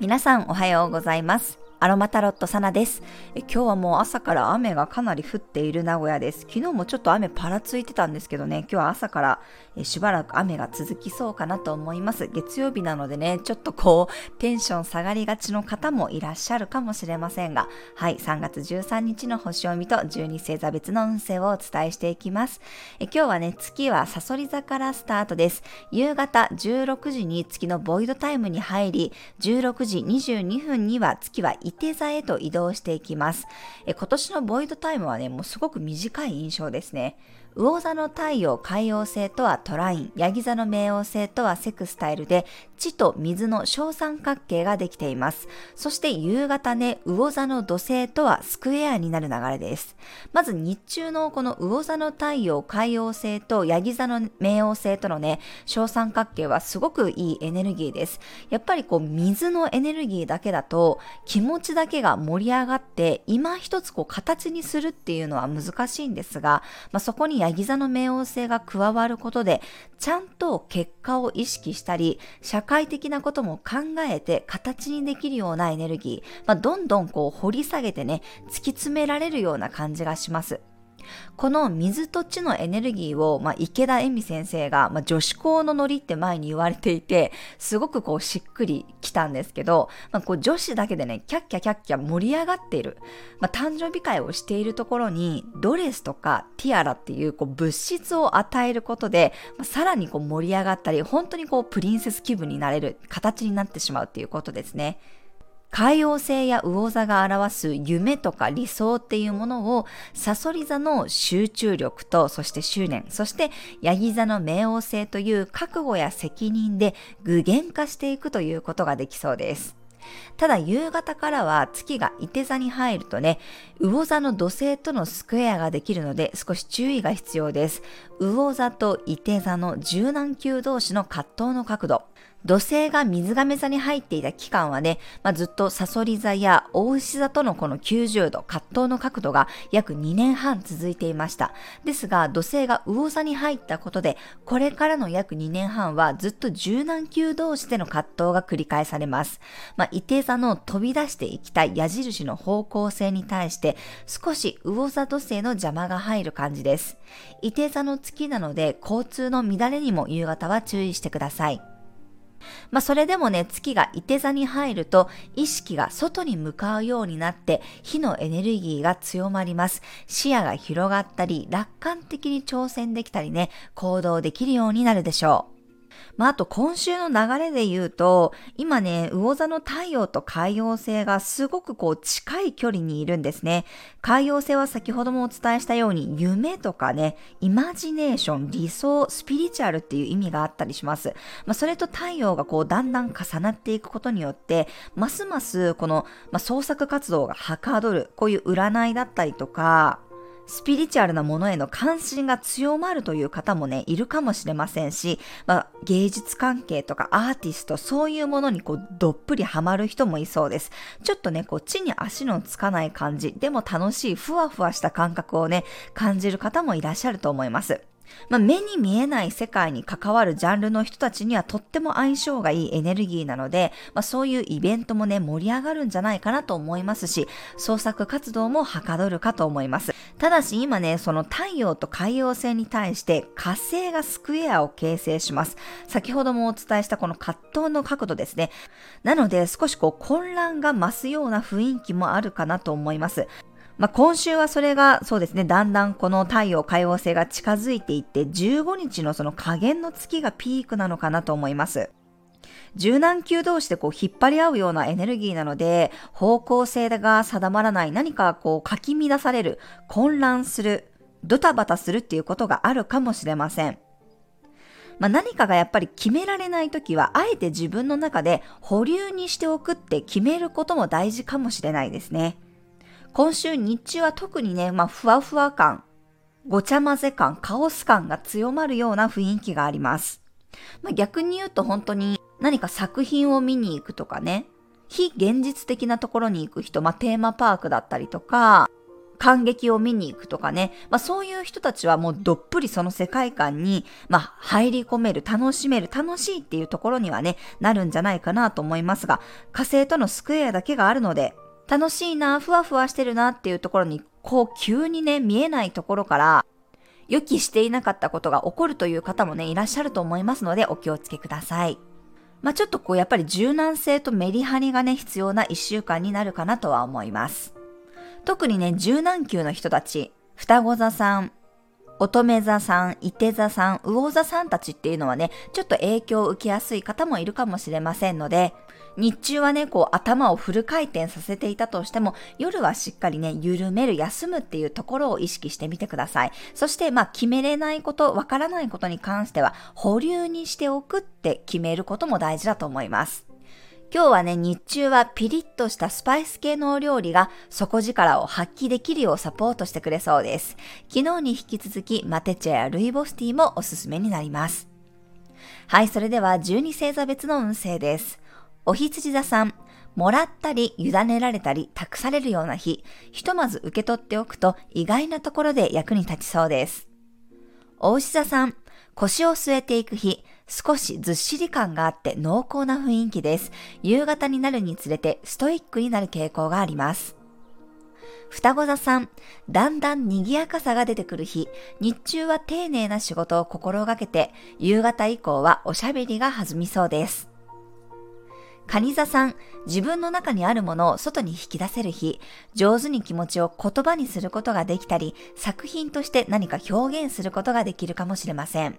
皆さんおはようございます。アロマタロットサナです。え今日はもう朝から雨がかなり降っている名古屋です。昨日もちょっと雨パラついてたんですけどね、今日は朝からえしばらく雨が続きそうかなと思います。月曜日なのでね、ちょっとこう、テンション下がりがちの方もいらっしゃるかもしれませんが、はい、3月13日の星読みと12星座別の運勢をお伝えしていきます。え今日はね、月はサソリ座からスタートです。夕方16時に月のボイドタイムに入り、16時22分には月は手座へと移動していきます。え今年のボイドタイムはね、もうすごく短い印象ですね。魚座の太陽海王星とはトライン、ヤギ座の冥王星とはセクスタイルで、地と水の小三角形ができています。そして夕方ね、魚座の土星とはスクエアになる流れです。まず日中のこの魚座の太陽海王星とヤギ座の冥王星とのね、小三角形はすごくいいエネルギーです。やっぱりこう水のエネルギーだけだと気持ちだけが盛り上がって今一つこう形にするっていうのは難しいんですが、まあ、そこにヤギ座の冥王星が加わることで、ちゃんと結果を意識したり、社会的なことも考えて形にできるようなエネルギー、まあ、どんどんこう掘り下げてね、突き詰められるような感じがします。この水と地のエネルギーを、まあ、池田恵美先生が、まあ、女子校のノリって前に言われていて、すごくこうしっくりきたんですけど、まあ、こう女子だけでね、キャッキャキャッキャ盛り上がっている。まあ、誕生日会をしているところに、ドレスとかティアラっていうこう物質を与えることで、まあ、さらにこう盛り上がったり、本当にこうプリンセス気分になれる形になってしまうっていうことですね。海王星や魚座が表す夢とか理想っていうものを、サソリ座の集中力と、そして執念、そしてヤギ座の冥王星という覚悟や責任で具現化していくということができそうです。ただ夕方からは月が伊手座に入るとね、魚座の土星とのスクエアができるので少し注意が必要です。魚座と伊手座の柔軟球同士の葛藤の角度。土星が水亀座に入っていた期間はね、まあ、ずっとサソリ座や大牛座とのこの90度、葛藤の角度が約2年半続いていました。ですが、土星が魚座に入ったことで、これからの約2年半はずっと柔軟球同士での葛藤が繰り返されます。まあ、伊手座の飛び出していきたい矢印の方向性に対して、少し魚座土星の邪魔が入る感じです。伊手座の月なので、交通の乱れにも夕方は注意してください。まあ、それでもね、月がいて座に入ると、意識が外に向かうようになって、火のエネルギーが強まります。視野が広がったり、楽観的に挑戦できたりね、行動できるようになるでしょう。まあ、あと今週の流れで言うと、今ね、魚座の太陽と海洋星がすごくこう近い距離にいるんですね。海洋星は先ほどもお伝えしたように、夢とかね、イマジネーション、理想、スピリチュアルっていう意味があったりします。まあ、それと太陽がこうだんだん重なっていくことによって、ますますこの、まあ、創作活動がはかどる、こういう占いだったりとか、スピリチュアルなものへの関心が強まるという方もね、いるかもしれませんし、まあ、芸術関係とかアーティスト、そういうものにこう、どっぷりハマる人もいそうです。ちょっとね、こう、地に足のつかない感じ、でも楽しい、ふわふわした感覚をね、感じる方もいらっしゃると思います。まあ、目に見えない世界に関わるジャンルの人たちにはとっても相性がいいエネルギーなので、まあ、そういうイベントもね、盛り上がるんじゃないかなと思いますし、創作活動もはかどるかと思います。ただし今ね、その太陽と海洋星に対して火星がスクエアを形成します。先ほどもお伝えしたこの葛藤の角度ですね。なので少しこう混乱が増すような雰囲気もあるかなと思います。まあ、今週はそれがそうですね、だんだんこの太陽海王星が近づいていって、15日のその下限の月がピークなのかなと思います。柔軟球同士でこう引っ張り合うようなエネルギーなので、方向性が定まらない、何かこうかき乱される、混乱する、ドタバタするっていうことがあるかもしれません。まあ、何かがやっぱり決められないときは、あえて自分の中で保留にしておくって決めることも大事かもしれないですね。今週日中は特にね、まあ、ふわふわ感、ごちゃ混ぜ感、カオス感が強まるような雰囲気があります。まあ、逆に言うと本当に何か作品を見に行くとかね、非現実的なところに行く人、まあ、テーマパークだったりとか、感激を見に行くとかね、まあそういう人たちはもうどっぷりその世界観に、まあ入り込める、楽しめる、楽しいっていうところにはね、なるんじゃないかなと思いますが、火星とのスクエアだけがあるので、楽しいな、ふわふわしてるなっていうところに、こう急にね、見えないところから、予期していなかったことが起こるという方もね、いらっしゃると思いますので、お気をつけください。まあ、ちょっとこう、やっぱり柔軟性とメリハリがね、必要な一週間になるかなとは思います。特にね、柔軟球の人たち、双子座さん、乙女座さん、伊手座さん、魚座さんたちっていうのはね、ちょっと影響を受けやすい方もいるかもしれませんので、日中はね、こう頭をフル回転させていたとしても、夜はしっかりね、緩める、休むっていうところを意識してみてください。そして、まあ、決めれないこと、わからないことに関しては、保留にしておくって決めることも大事だと思います。今日はね、日中はピリッとしたスパイス系のお料理が底力を発揮できるようサポートしてくれそうです。昨日に引き続きマテチェやルイボスティーもおすすめになります。はい、それでは12星座別の運勢です。お羊座さん、もらったり委ねられたり託されるような日、ひとまず受け取っておくと意外なところで役に立ちそうです。お牛座さん、腰を据えていく日、少しずっしり感があって濃厚な雰囲気です。夕方になるにつれてストイックになる傾向があります。双子座さん、だんだん賑やかさが出てくる日、日中は丁寧な仕事を心がけて、夕方以降はおしゃべりが弾みそうです。蟹座さん、自分の中にあるものを外に引き出せる日、上手に気持ちを言葉にすることができたり、作品として何か表現することができるかもしれません。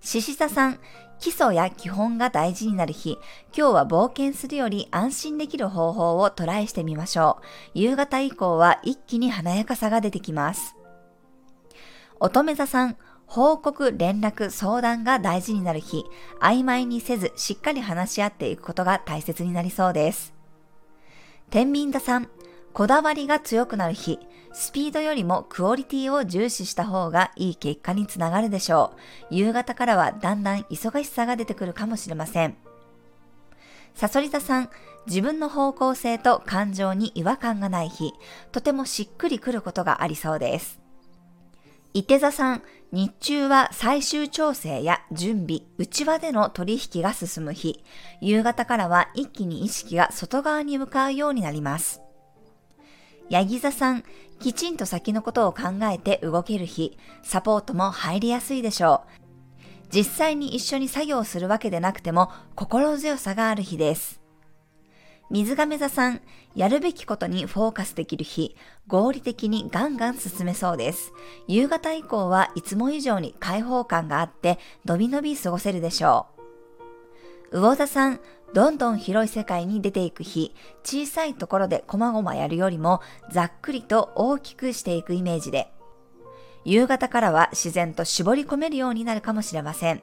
獅子座さん、基礎や基本が大事になる日、今日は冒険するより安心できる方法をトライしてみましょう。夕方以降は一気に華やかさが出てきます。乙女座さん、報告、連絡、相談が大事になる日、曖昧にせずしっかり話し合っていくことが大切になりそうです。天秤座さん、こだわりが強くなる日、スピードよりもクオリティを重視した方がいい結果につながるでしょう。夕方からはだんだん忙しさが出てくるかもしれません。サソリ座さん、自分の方向性と感情に違和感がない日、とてもしっくりくることがありそうです。伊手座さん、日中は最終調整や準備、内輪での取引が進む日、夕方からは一気に意識が外側に向かうようになります。ヤギ座さん、きちんと先のことを考えて動ける日、サポートも入りやすいでしょう。実際に一緒に作業するわけでなくても心強さがある日です。水亀座さん、やるべきことにフォーカスできる日、合理的にガンガン進めそうです。夕方以降はいつも以上に開放感があって、のびのび過ごせるでしょう。魚座さん、どんどん広い世界に出ていく日、小さいところで細々やるよりも、ざっくりと大きくしていくイメージで、夕方からは自然と絞り込めるようになるかもしれません。